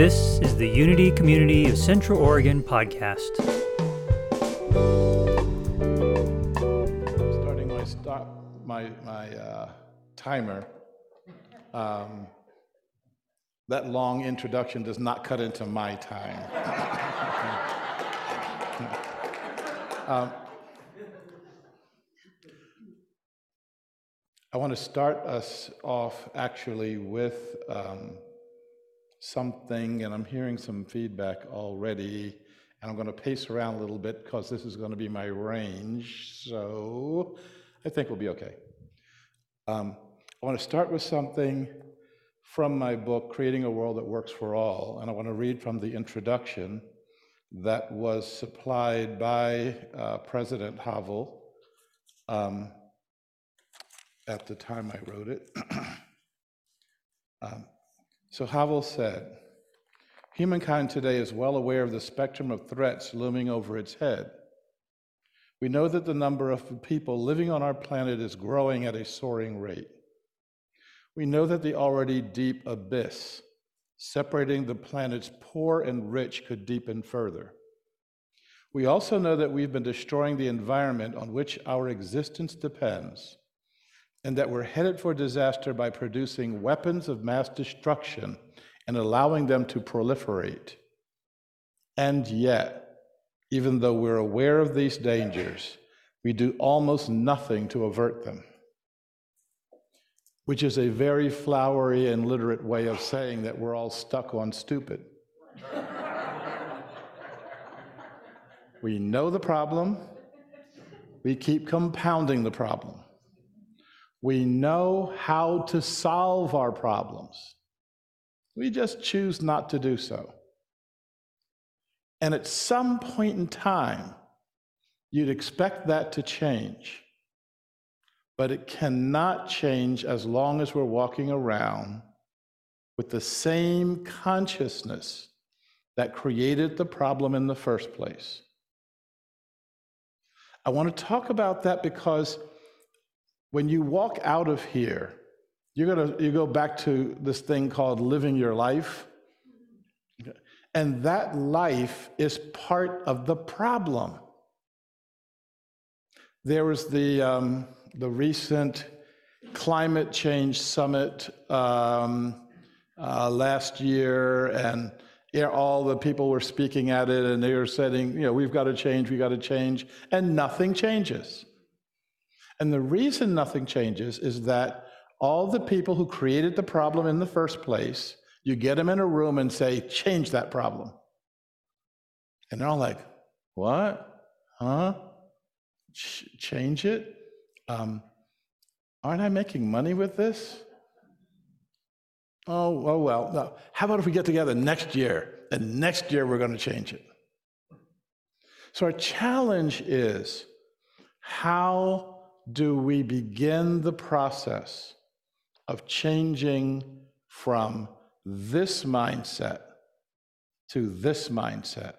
This is the Unity Community of Central Oregon podcast. Starting my stop, my my uh, timer. Um, that long introduction does not cut into my time. um, I want to start us off actually with um, something, and I'm hearing some feedback already, and I'm going to pace around a little bit because this is going to be my range, so I think we'll be okay. Um, I want to start with something from my book, Creating a World That Works for All, and I want to read from the introduction that was supplied by uh, President Havel. Um, at the time I wrote it. um, so Havel said, Humankind today is well aware of the spectrum of threats looming over its head. We know that the number of people living on our planet is growing at a soaring rate. We know that the already deep abyss separating the planet's poor and rich could deepen further. We also know that we've been destroying the environment on which our existence depends and that we're headed for disaster by producing weapons of mass destruction and allowing them to proliferate. And yet, even though we're aware of these dangers, we do almost nothing to avert them, which is a very flowery and literate way of saying that we're all stuck on stupid. we know the problem, we keep compounding the problem. We know how to solve our problems. We just choose not to do so. And at some point in time, you'd expect that to change. But it cannot change as long as we're walking around with the same consciousness that created the problem in the first place. I want to talk about that because when you walk out of here, you're gonna you go back to this thing called living your life. And that life is part of the problem. There was the, um, the recent climate change summit um, uh, last year, and you know, all the people were speaking at it, and they were saying, you know, we've got to change, we've got to change, and nothing changes. And the reason nothing changes is that all the people who created the problem in the first place, you get them in a room and say, change that problem. And they're all like, what? Huh? Ch- change it? Um, aren't I making money with this? Oh, oh well. No. How about if we get together next year and next year we're going to change it? So our challenge is how do we begin the process of changing from this mindset to this mindset.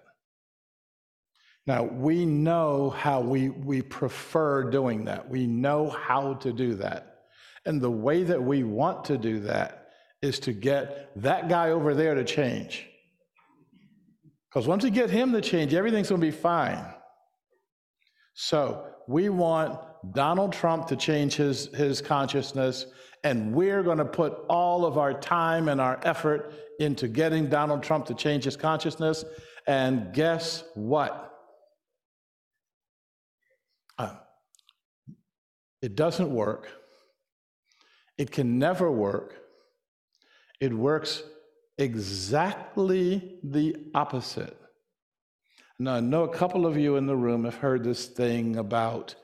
Now, we know how we, we prefer doing that. We know how to do that. And the way that we want to do that is to get that guy over there to change. Because once we get him to change, everything's going to be fine. So we want Donald Trump to change his, his consciousness, and we're going to put all of our time and our effort into getting Donald Trump to change his consciousness. And guess what? Uh, it doesn't work. It can never work. It works exactly the opposite. Now, I know a couple of you in the room have heard this thing about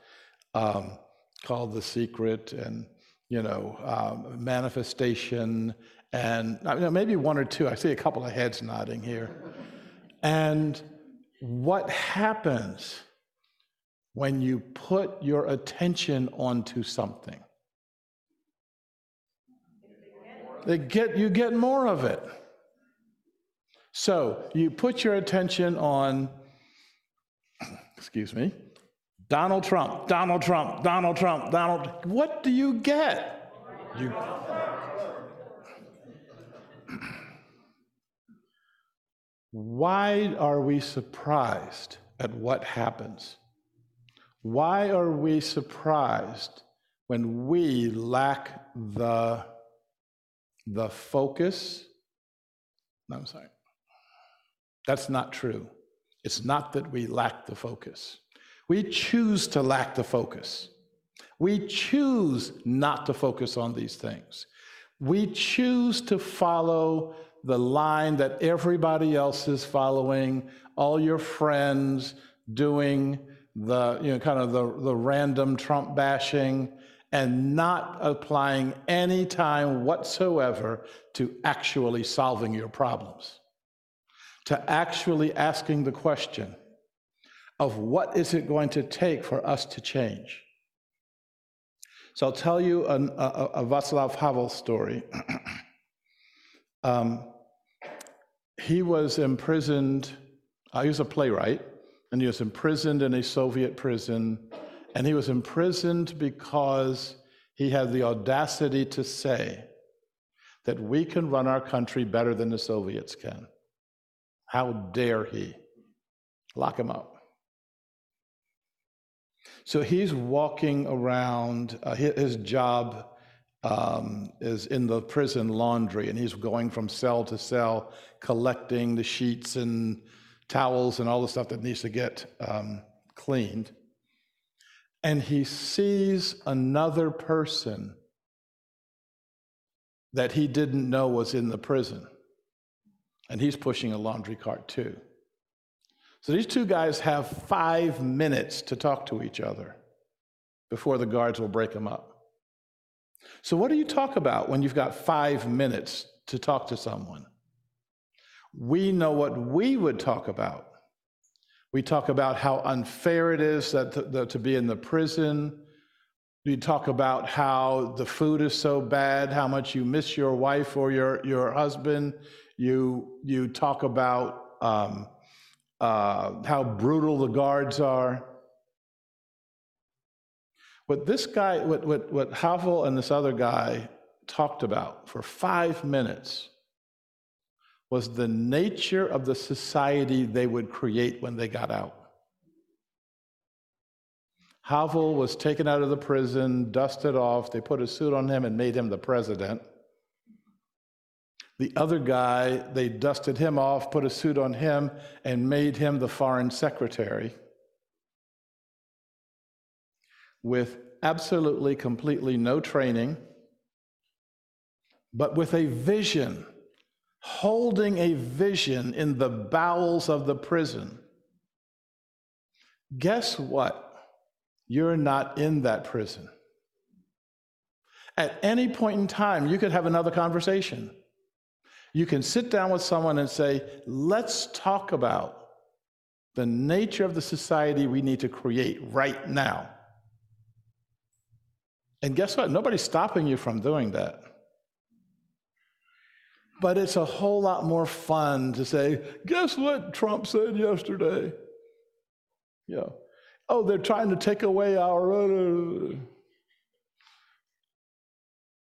um, called The Secret and, you know, um, manifestation and you know, maybe one or two. I see a couple of heads nodding here. And what happens when you put your attention onto something? They get, you get more of it. So you put your attention on, excuse me, Donald Trump, Donald Trump, Donald Trump, Donald. What do you get? You. Why are we surprised at what happens? Why are we surprised when we lack the, the focus? No, I'm sorry. That's not true. It's not that we lack the focus. We choose to lack the focus. We choose not to focus on these things. We choose to follow the line that everybody else is following, all your friends doing the, you know, kind of the, the random Trump bashing, and not applying any time whatsoever to actually solving your problems, to actually asking the question of what is it going to take for us to change. So I'll tell you an, a, a Václav Havel story. um, he was imprisoned, uh, he was a playwright, and he was imprisoned in a Soviet prison. And he was imprisoned because he had the audacity to say that we can run our country better than the Soviets can. How dare he? Lock him up. So he's walking around. Uh, his job um, is in the prison laundry, and he's going from cell to cell, collecting the sheets and towels and all the stuff that needs to get um, cleaned. And he sees another person that he didn't know was in the prison. And he's pushing a laundry cart too. So these two guys have five minutes to talk to each other before the guards will break them up. So, what do you talk about when you've got five minutes to talk to someone? We know what we would talk about. We talk about how unfair it is that to, that to be in the prison. We talk about how the food is so bad, how much you miss your wife or your, your husband. You, you talk about um, uh, how brutal the guards are. What this guy, what, what, what Havel and this other guy talked about for five minutes was the nature of the society they would create when they got out. Havel was taken out of the prison, dusted off, they put a suit on him and made him the president. The other guy, they dusted him off, put a suit on him, and made him the foreign secretary with absolutely, completely no training, but with a vision, holding a vision in the bowels of the prison. Guess what? You're not in that prison. At any point in time, you could have another conversation. You can sit down with someone and say, let's talk about the nature of the society we need to create right now. And guess what? Nobody's stopping you from doing that. But it's a whole lot more fun to say, guess what Trump said yesterday? Yeah. Oh, they're trying to take away our.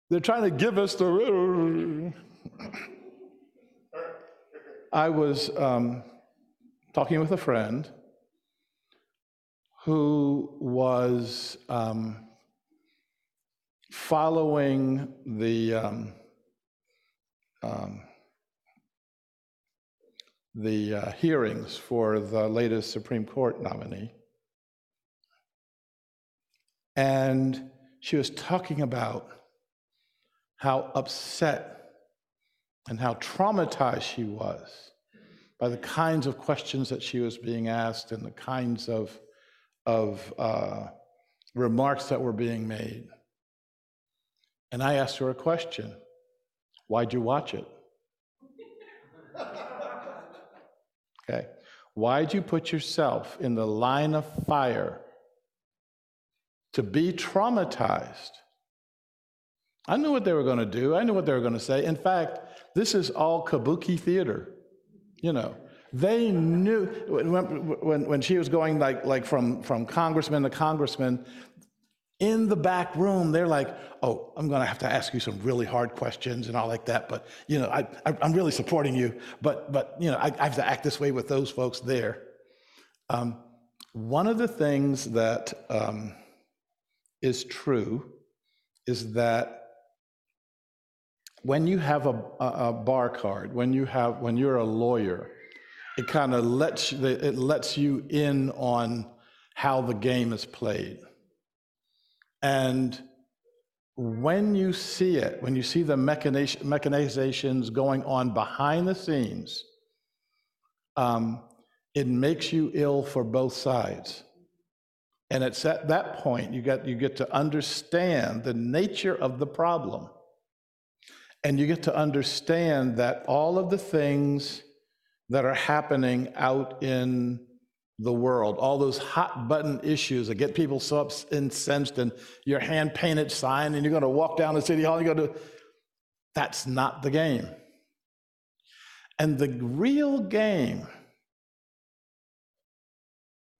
They're trying to give us the. I was um, talking with a friend who was um, following the um, um the uh, hearings for the latest Supreme Court nominee, and she was talking about how upset and how traumatized she was by the kinds of questions that she was being asked and the kinds of, of uh, remarks that were being made. And I asked her a question Why'd you watch it? okay. Why'd you put yourself in the line of fire to be traumatized? I knew what they were going to do. I knew what they were going to say. In fact, this is all kabuki theater, you know. They knew when, when, when she was going like, like from, from congressman to congressman, In the back room, they're like, oh, I'm going to have to ask you some really hard questions and all like that. But, you know, I, am really supporting you. But, but you know, I, I, have to act this way with those folks there. Um, one of the things that um, is true is that when you have a, a, bar card, when you have when you're a lawyer, it kind of lets it lets you in on how the game is played. And when you see it, when you see the mechanizations going on behind the scenes, um, it makes you ill for both sides. And it's at that point you get, you get to understand the nature of the problem. And you get to understand that all of the things that are happening out in the world, all those hot button issues that get people so incensed and your hand painted sign and you're going to walk down the city hall, you're going to, that's not the game. And the real game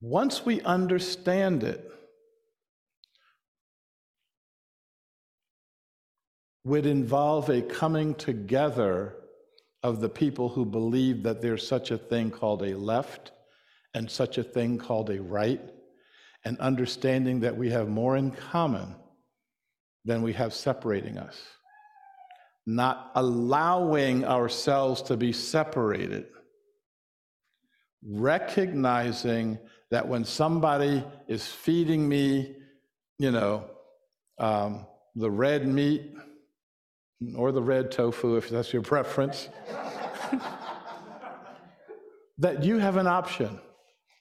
once we understand it, would involve a coming together of the people who believe that there's such a thing called a left and such a thing called a right, and understanding that we have more in common than we have separating us. Not allowing ourselves to be separated, recognizing that when somebody is feeding me, you know, um, the red meat or the red tofu, if that's your preference, that you have an option.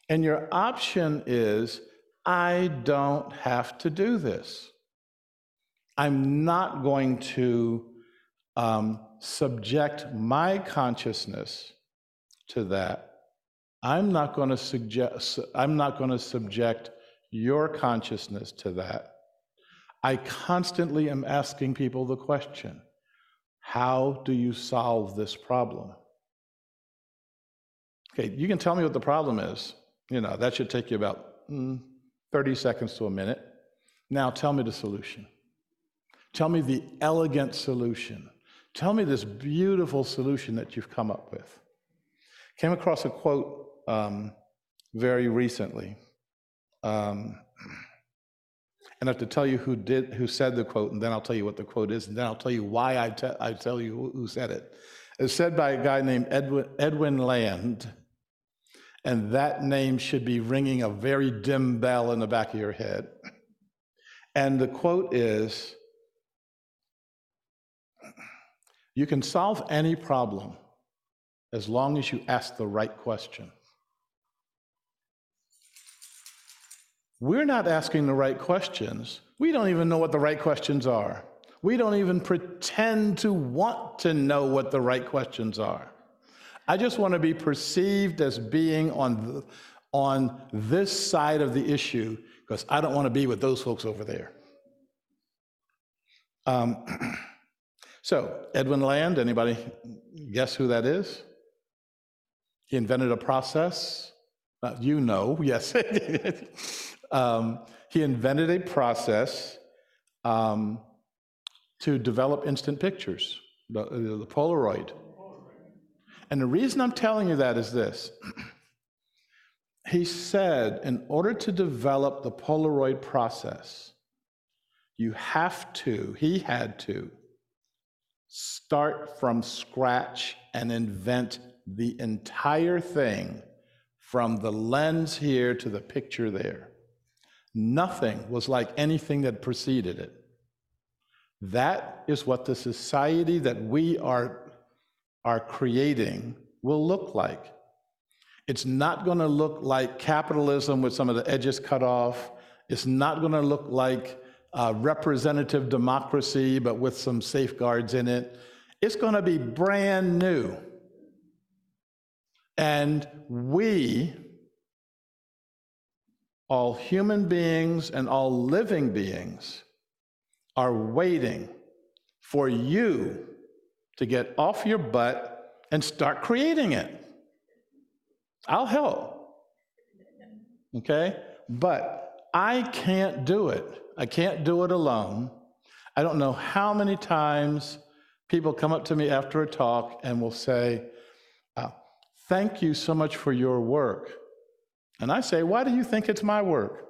And your option is I don't have to do this. I'm not going to um, subject my consciousness to that. I'm not going to suggest, I'm not going to subject your consciousness to that. I constantly am asking people the question how do you solve this problem? Okay, you can tell me what the problem is. You know, that should take you about mm, 30 seconds to a minute. Now tell me the solution. Tell me the elegant solution. Tell me this beautiful solution that you've come up with. Came across a quote um, very recently. Um, and I have to tell you who did, who said the quote, and then I'll tell you what the quote is, and then I'll tell you why I, te- I tell you who said it. It's said by a guy named Edwin, Edwin Land, and that name should be ringing a very dim bell in the back of your head. And the quote is You can solve any problem as long as you ask the right question. We're not asking the right questions. We don't even know what the right questions are. We don't even pretend to want to know what the right questions are. I just want to be perceived as being on, the, on this side of the issue because I don't want to be with those folks over there. Um, so, Edwin Land, anybody guess who that is? He invented a process. Uh, you know, yes. Um, he invented a process um, to develop instant pictures, the, the Polaroid. And the reason I'm telling you that is this. he said, in order to develop the Polaroid process, you have to, he had to, start from scratch and invent the entire thing from the lens here to the picture there. Nothing was like anything that preceded it. That is what the society that we are, are creating will look like. It's not going to look like capitalism with some of the edges cut off. It's not going to look like uh, representative democracy, but with some safeguards in it. It's going to be brand new. And we, all human beings and all living beings are waiting for you to get off your butt and start creating it. I'll help. Okay? But I can't do it. I can't do it alone. I don't know how many times people come up to me after a talk and will say, uh, Thank you so much for your work. And I say, Why do you think it's my work?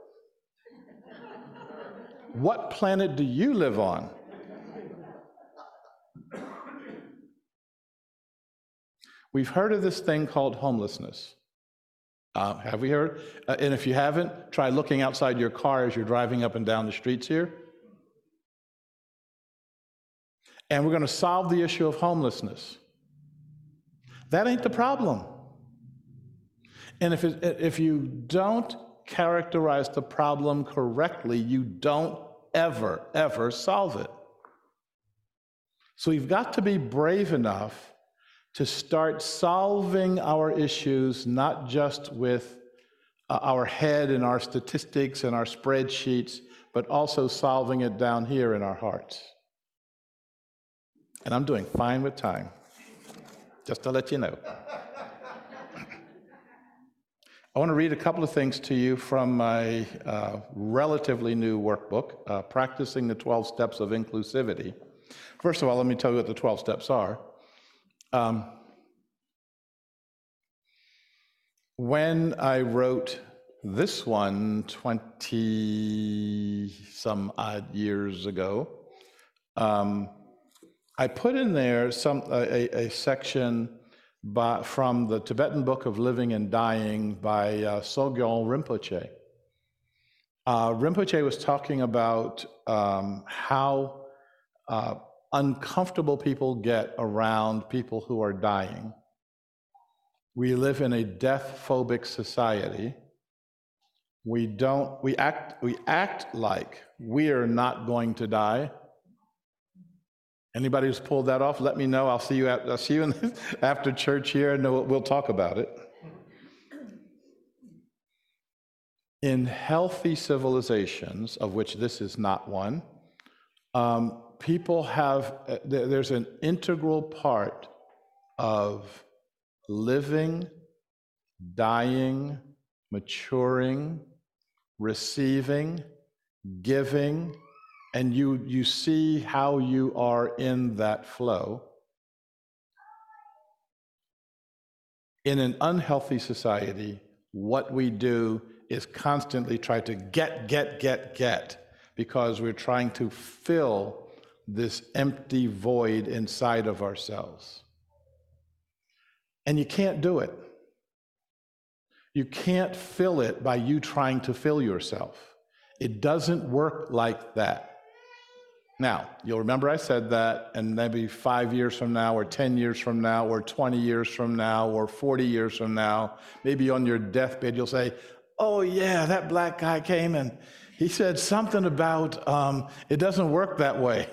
what planet do you live on? We've heard of this thing called homelessness. Uh, have we heard? Uh, and if you haven't, try looking outside your car as you're driving up and down the streets here. And we're going to solve the issue of homelessness. That ain't the problem. And if, it, if you don't characterize the problem correctly, you don't ever, ever solve it. So we've got to be brave enough to start solving our issues, not just with uh, our head and our statistics and our spreadsheets, but also solving it down here in our hearts. And I'm doing fine with time, just to let you know. I want to read a couple of things to you from my uh, relatively new workbook, uh, Practicing the 12 Steps of Inclusivity. First of all, let me tell you what the 12 steps are. Um, when I wrote this one 20 some odd years ago, um, I put in there some a, a section by, from the Tibetan Book of Living and Dying by uh, Sogyal Rinpoche. Uh, Rinpoche was talking about um, how uh, uncomfortable people get around people who are dying. We live in a death phobic society. We don't, we act, we act like we are not going to die Anybody who's pulled that off, let me know. I'll see you, at, I'll see you in, after church here, and we'll, we'll talk about it. In healthy civilizations, of which this is not one, um, people have, uh, there's an integral part of living, dying, maturing, receiving, giving, and you, you see how you are in that flow. In an unhealthy society, what we do is constantly try to get, get, get, get, because we're trying to fill this empty void inside of ourselves. And you can't do it. You can't fill it by you trying to fill yourself. It doesn't work like that. Now, you'll remember I said that, and maybe five years from now, or 10 years from now, or 20 years from now, or 40 years from now, maybe on your deathbed, you'll say, Oh, yeah, that black guy came and he said something about um, it doesn't work that way.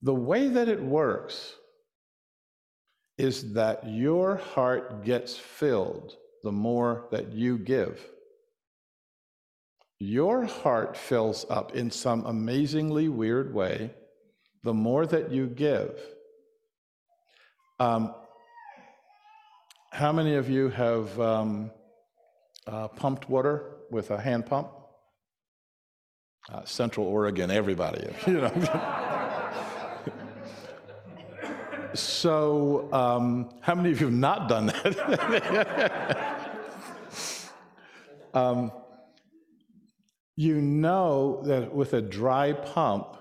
The way that it works is that your heart gets filled the more that you give your heart fills up in some amazingly weird way the more that you give. Um, how many of you have um, uh, pumped water with a hand pump? Uh, Central Oregon, everybody, you know. so, um, how many of you have not done that? you know that with a dry pump,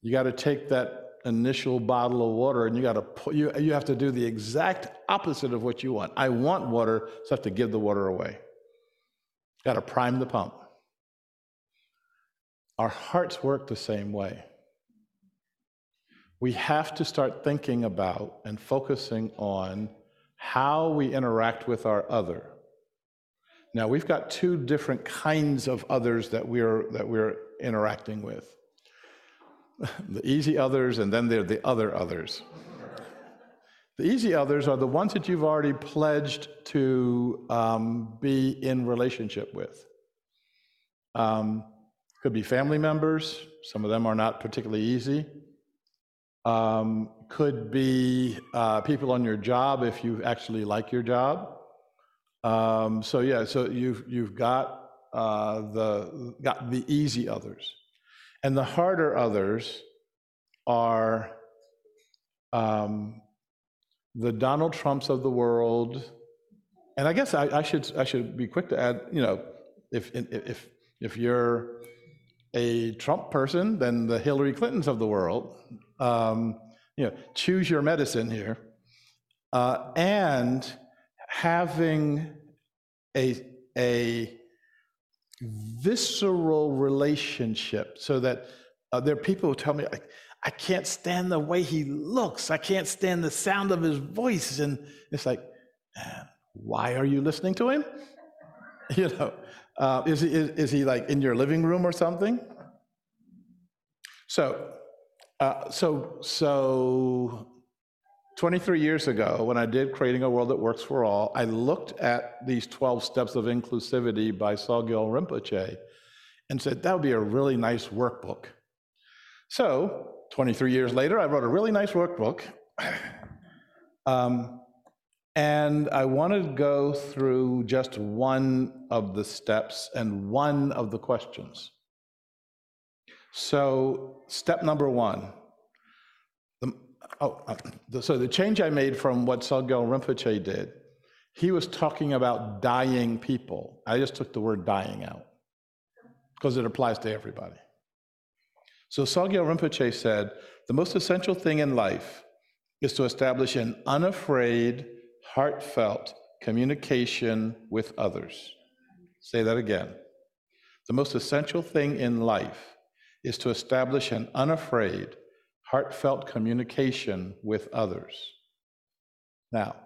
you got to take that initial bottle of water and you got to put, you, you have to do the exact opposite of what you want. I want water, so I have to give the water away. Got to prime the pump. Our hearts work the same way. We have to start thinking about and focusing on how we interact with our other. Now, we've got two different kinds of others that we're, that we're interacting with the easy others, and then there are the other others. The easy others are the ones that you've already pledged to um, be in relationship with. Um, could be family members, some of them are not particularly easy. Um, could be uh, people on your job if you actually like your job. Um, so yeah, so you've you've got uh, the, got the easy others. And the harder others are um, the Donald Trumps of the world. And I guess I, I, should, I should be quick to add, you know, if, if, if you're a Trump person, then the Hillary Clintons of the world. Um, you know, choose your medicine here. Uh, and having a, a visceral relationship so that uh, there are people who tell me, I, I can't stand the way he looks. I can't stand the sound of his voice. And it's like, why are you listening to him? you know, uh, is, he, is, is, he like in your living room or something? So, uh, so, so 23 years ago, when I did Creating a World That Works for All, I looked at these 12 steps of inclusivity by Sogyal Rinpoche and said, that would be a really nice workbook. So, 23 years later, I wrote a really nice workbook. Um, and I wanted to go through just one of the steps and one of the questions. So, step number one. Oh, uh, so the change I made from what Sogyal Rinpoche did, he was talking about dying people. I just took the word dying out because it applies to everybody. So Sogyal Rinpoche said, the most essential thing in life is to establish an unafraid, heartfelt communication with others. Say that again. The most essential thing in life is to establish an unafraid, heartfelt communication with others. Now,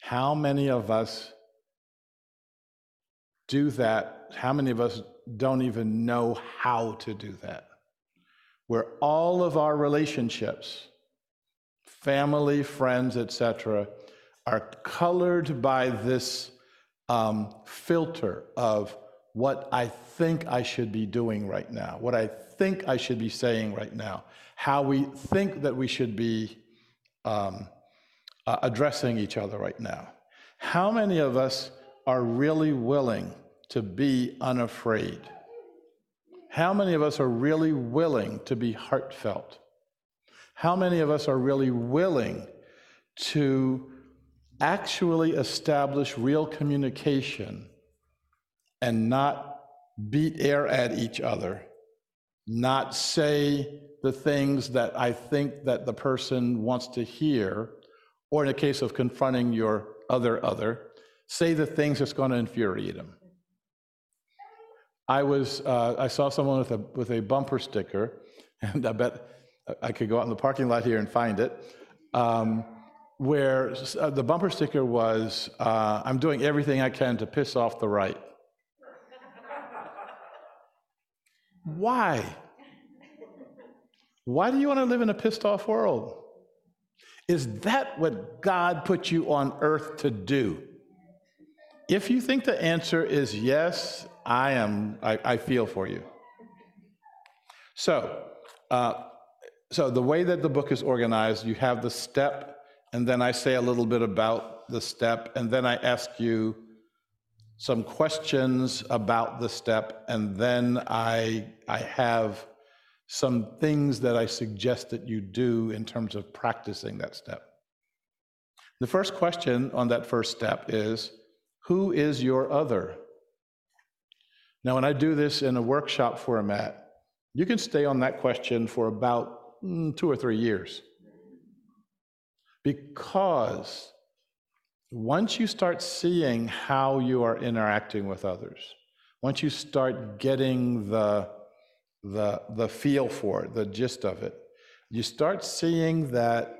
how many of us do that? How many of us don't even know how to do that? Where all of our relationships, family, friends, etc., are colored by this um, filter of what I think I should be doing right now, what I think I should be saying right now, how we think that we should be um, uh, addressing each other right now. How many of us are really willing to be unafraid? How many of us are really willing to be heartfelt? How many of us are really willing to actually establish real communication and not beat air at each other, not say the things that I think that the person wants to hear, or in a case of confronting your other other, say the things that's going to infuriate them. I was uh, I saw someone with a with a bumper sticker, and I bet I could go out in the parking lot here and find it. Um, where uh, the bumper sticker was, uh, "I'm doing everything I can to piss off the right." Why? Why do you want to live in a pissed off world? Is that what God put you on earth to do? If you think the answer is yes, I am, I, I feel for you. So, uh, so the way that the book is organized, you have the step, and then I say a little bit about the step, and then I ask you some questions about the step, and then I, I have some things that I suggest that you do in terms of practicing that step. The first question on that first step is Who is your other? Now, when I do this in a workshop format, you can stay on that question for about mm, two or three years. Because once you start seeing how you are interacting with others, once you start getting the, the, the feel for it, the gist of it, you start seeing that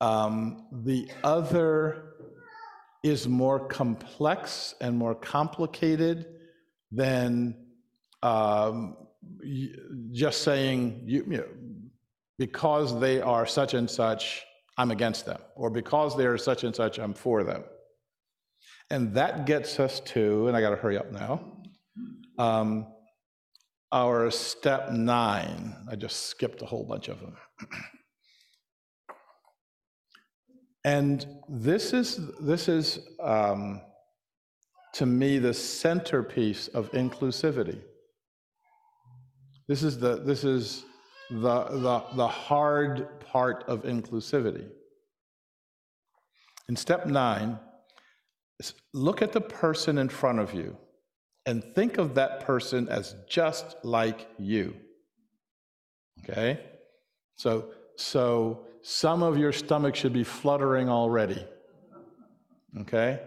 um, the other is more complex and more complicated than um, just saying, you, you know, because they are such and such, I'm against them, or because they're such and such, I'm for them. And that gets us to, and I got to hurry up now, um, our step nine. I just skipped a whole bunch of them. and this is, this is um, to me, the centerpiece of inclusivity. This is the, this is the, the, the hard part of inclusivity. In step nine, look at the person in front of you and think of that person as just like you. Okay? So, so some of your stomach should be fluttering already. Okay?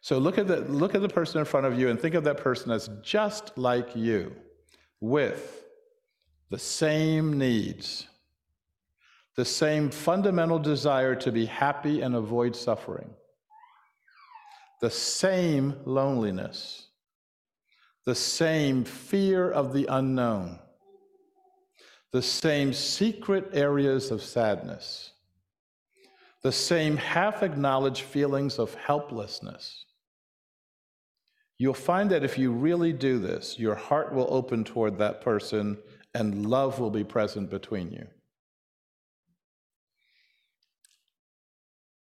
So look at the look at the person in front of you and think of that person as just like you with the same needs, the same fundamental desire to be happy and avoid suffering, the same loneliness, the same fear of the unknown, the same secret areas of sadness, the same half acknowledged feelings of helplessness. You'll find that if you really do this, your heart will open toward that person and love will be present between you.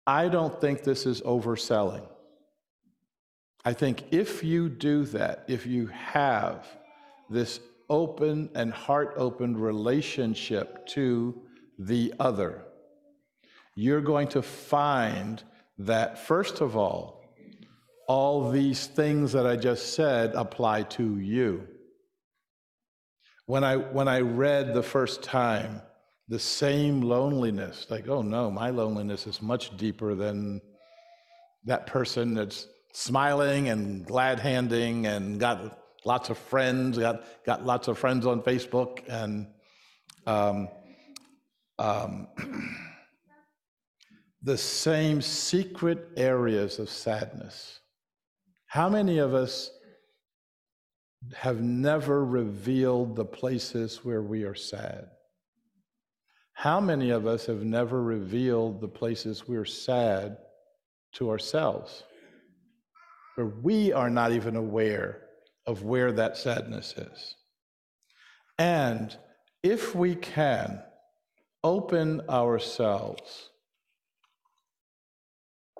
I don't think this is overselling. I think if you do that, if you have this open and heart open relationship to the other, you're going to find that, first of all, all these things that I just said apply to you. When I, when I read the first time, the same loneliness, like, oh no, my loneliness is much deeper than that person that's smiling and glad handing and got lots of friends, got, got lots of friends on Facebook, and um, um, the same secret areas of sadness. How many of us have never revealed the places where we are sad? How many of us have never revealed the places we're sad to ourselves? Where we are not even aware of where that sadness is. And if we can open ourselves,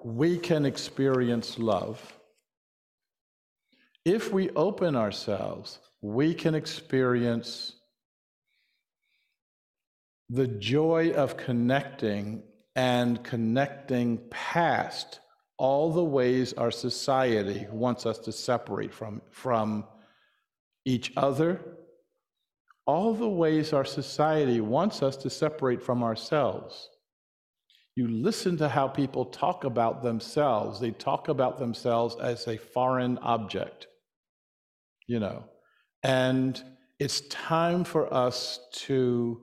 we can experience love if we open ourselves, we can experience the joy of connecting and connecting past all the ways our society wants us to separate from, from each other, all the ways our society wants us to separate from ourselves. You listen to how people talk about themselves, they talk about themselves as a foreign object you know. And it's time for us to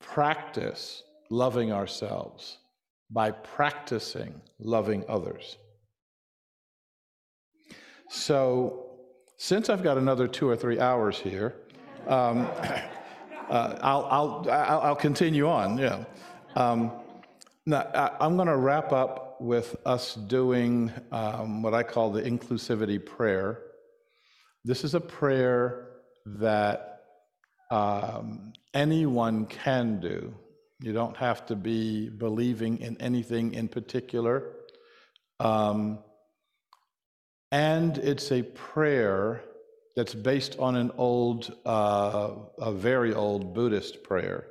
practice loving ourselves by practicing loving others. So, since I've got another two or three hours here, um, uh, I'll, I'll, I'll, continue on. Yeah. Um, now, I, am going to wrap up with us doing um, what I call the inclusivity prayer. This is a prayer that um, anyone can do. You don't have to be believing in anything in particular. Um, and it's a prayer that's based on an old, uh, a very old Buddhist prayer.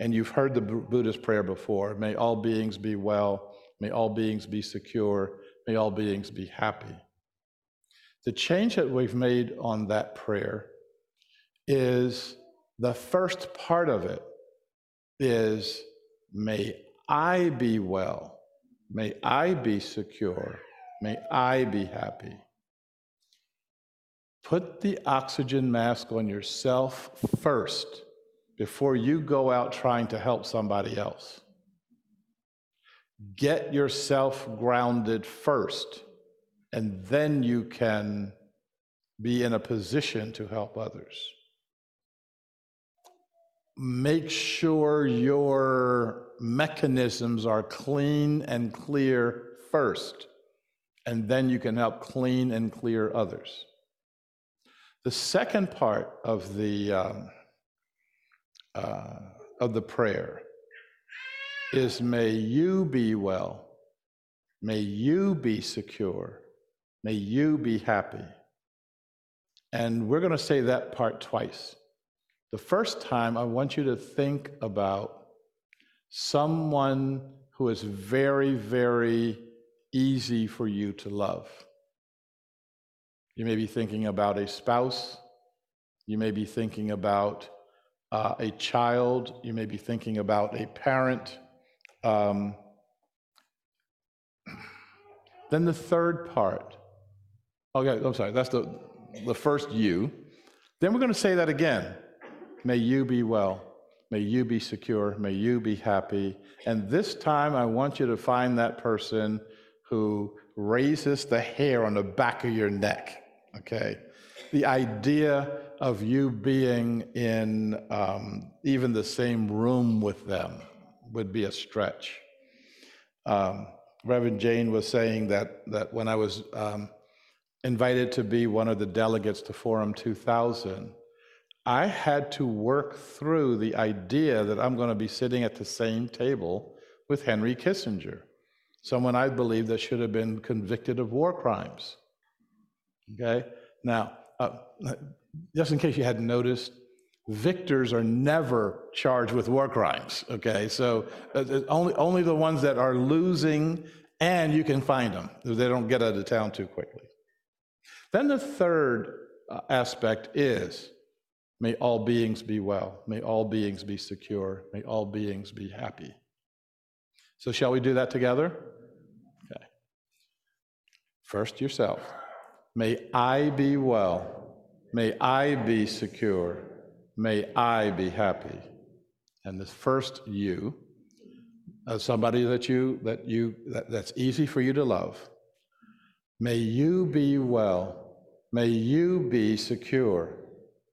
And you've heard the Buddhist prayer before May all beings be well, may all beings be secure, may all beings be happy. The change that we've made on that prayer is the first part of it is may I be well, may I be secure, may I be happy. Put the oxygen mask on yourself first before you go out trying to help somebody else. Get yourself grounded first and then you can be in a position to help others. Make sure your mechanisms are clean and clear first, and then you can help clean and clear others. The second part of the um, uh, of the prayer is, "May you be well, may you be secure, May you be happy. And we're going to say that part twice. The first time, I want you to think about someone who is very, very easy for you to love. You may be thinking about a spouse. You may be thinking about uh, a child. You may be thinking about a parent. Um, then the third part. Okay, I'm sorry, that's the, the first you. Then we're going to say that again. May you be well. May you be secure. May you be happy. And this time, I want you to find that person who raises the hair on the back of your neck. Okay? The idea of you being in um, even the same room with them would be a stretch. Um, Reverend Jane was saying that, that when I was um, invited to be one of the delegates to Forum 2000, I had to work through the idea that I'm going to be sitting at the same table with Henry Kissinger, someone I believe that should have been convicted of war crimes. Okay? Now, uh, just in case you hadn't noticed, victors are never charged with war crimes. Okay? So uh, uh only, only the ones that are losing, and you can find them. They don't get out of town too quickly. Then the third uh, aspect is May all beings be well. May all beings be secure. May all beings be happy. So, shall we do that together? Okay. First, yourself. May I be well. May I be secure. May I be happy. And the first you, as somebody that you that you that, that's easy for you to love. May you be well. May you be secure.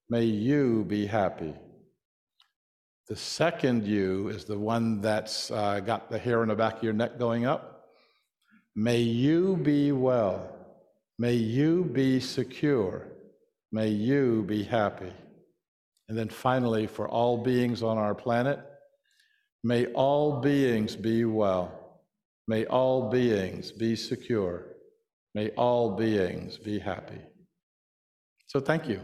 May you be happy. The second you is the one that's uh, got the hair on the back of your neck going up. May you be well. May you be secure. May you be happy. And then finally, for all beings on our planet, may all beings be well. May all beings be secure. May all beings be happy. So thank you.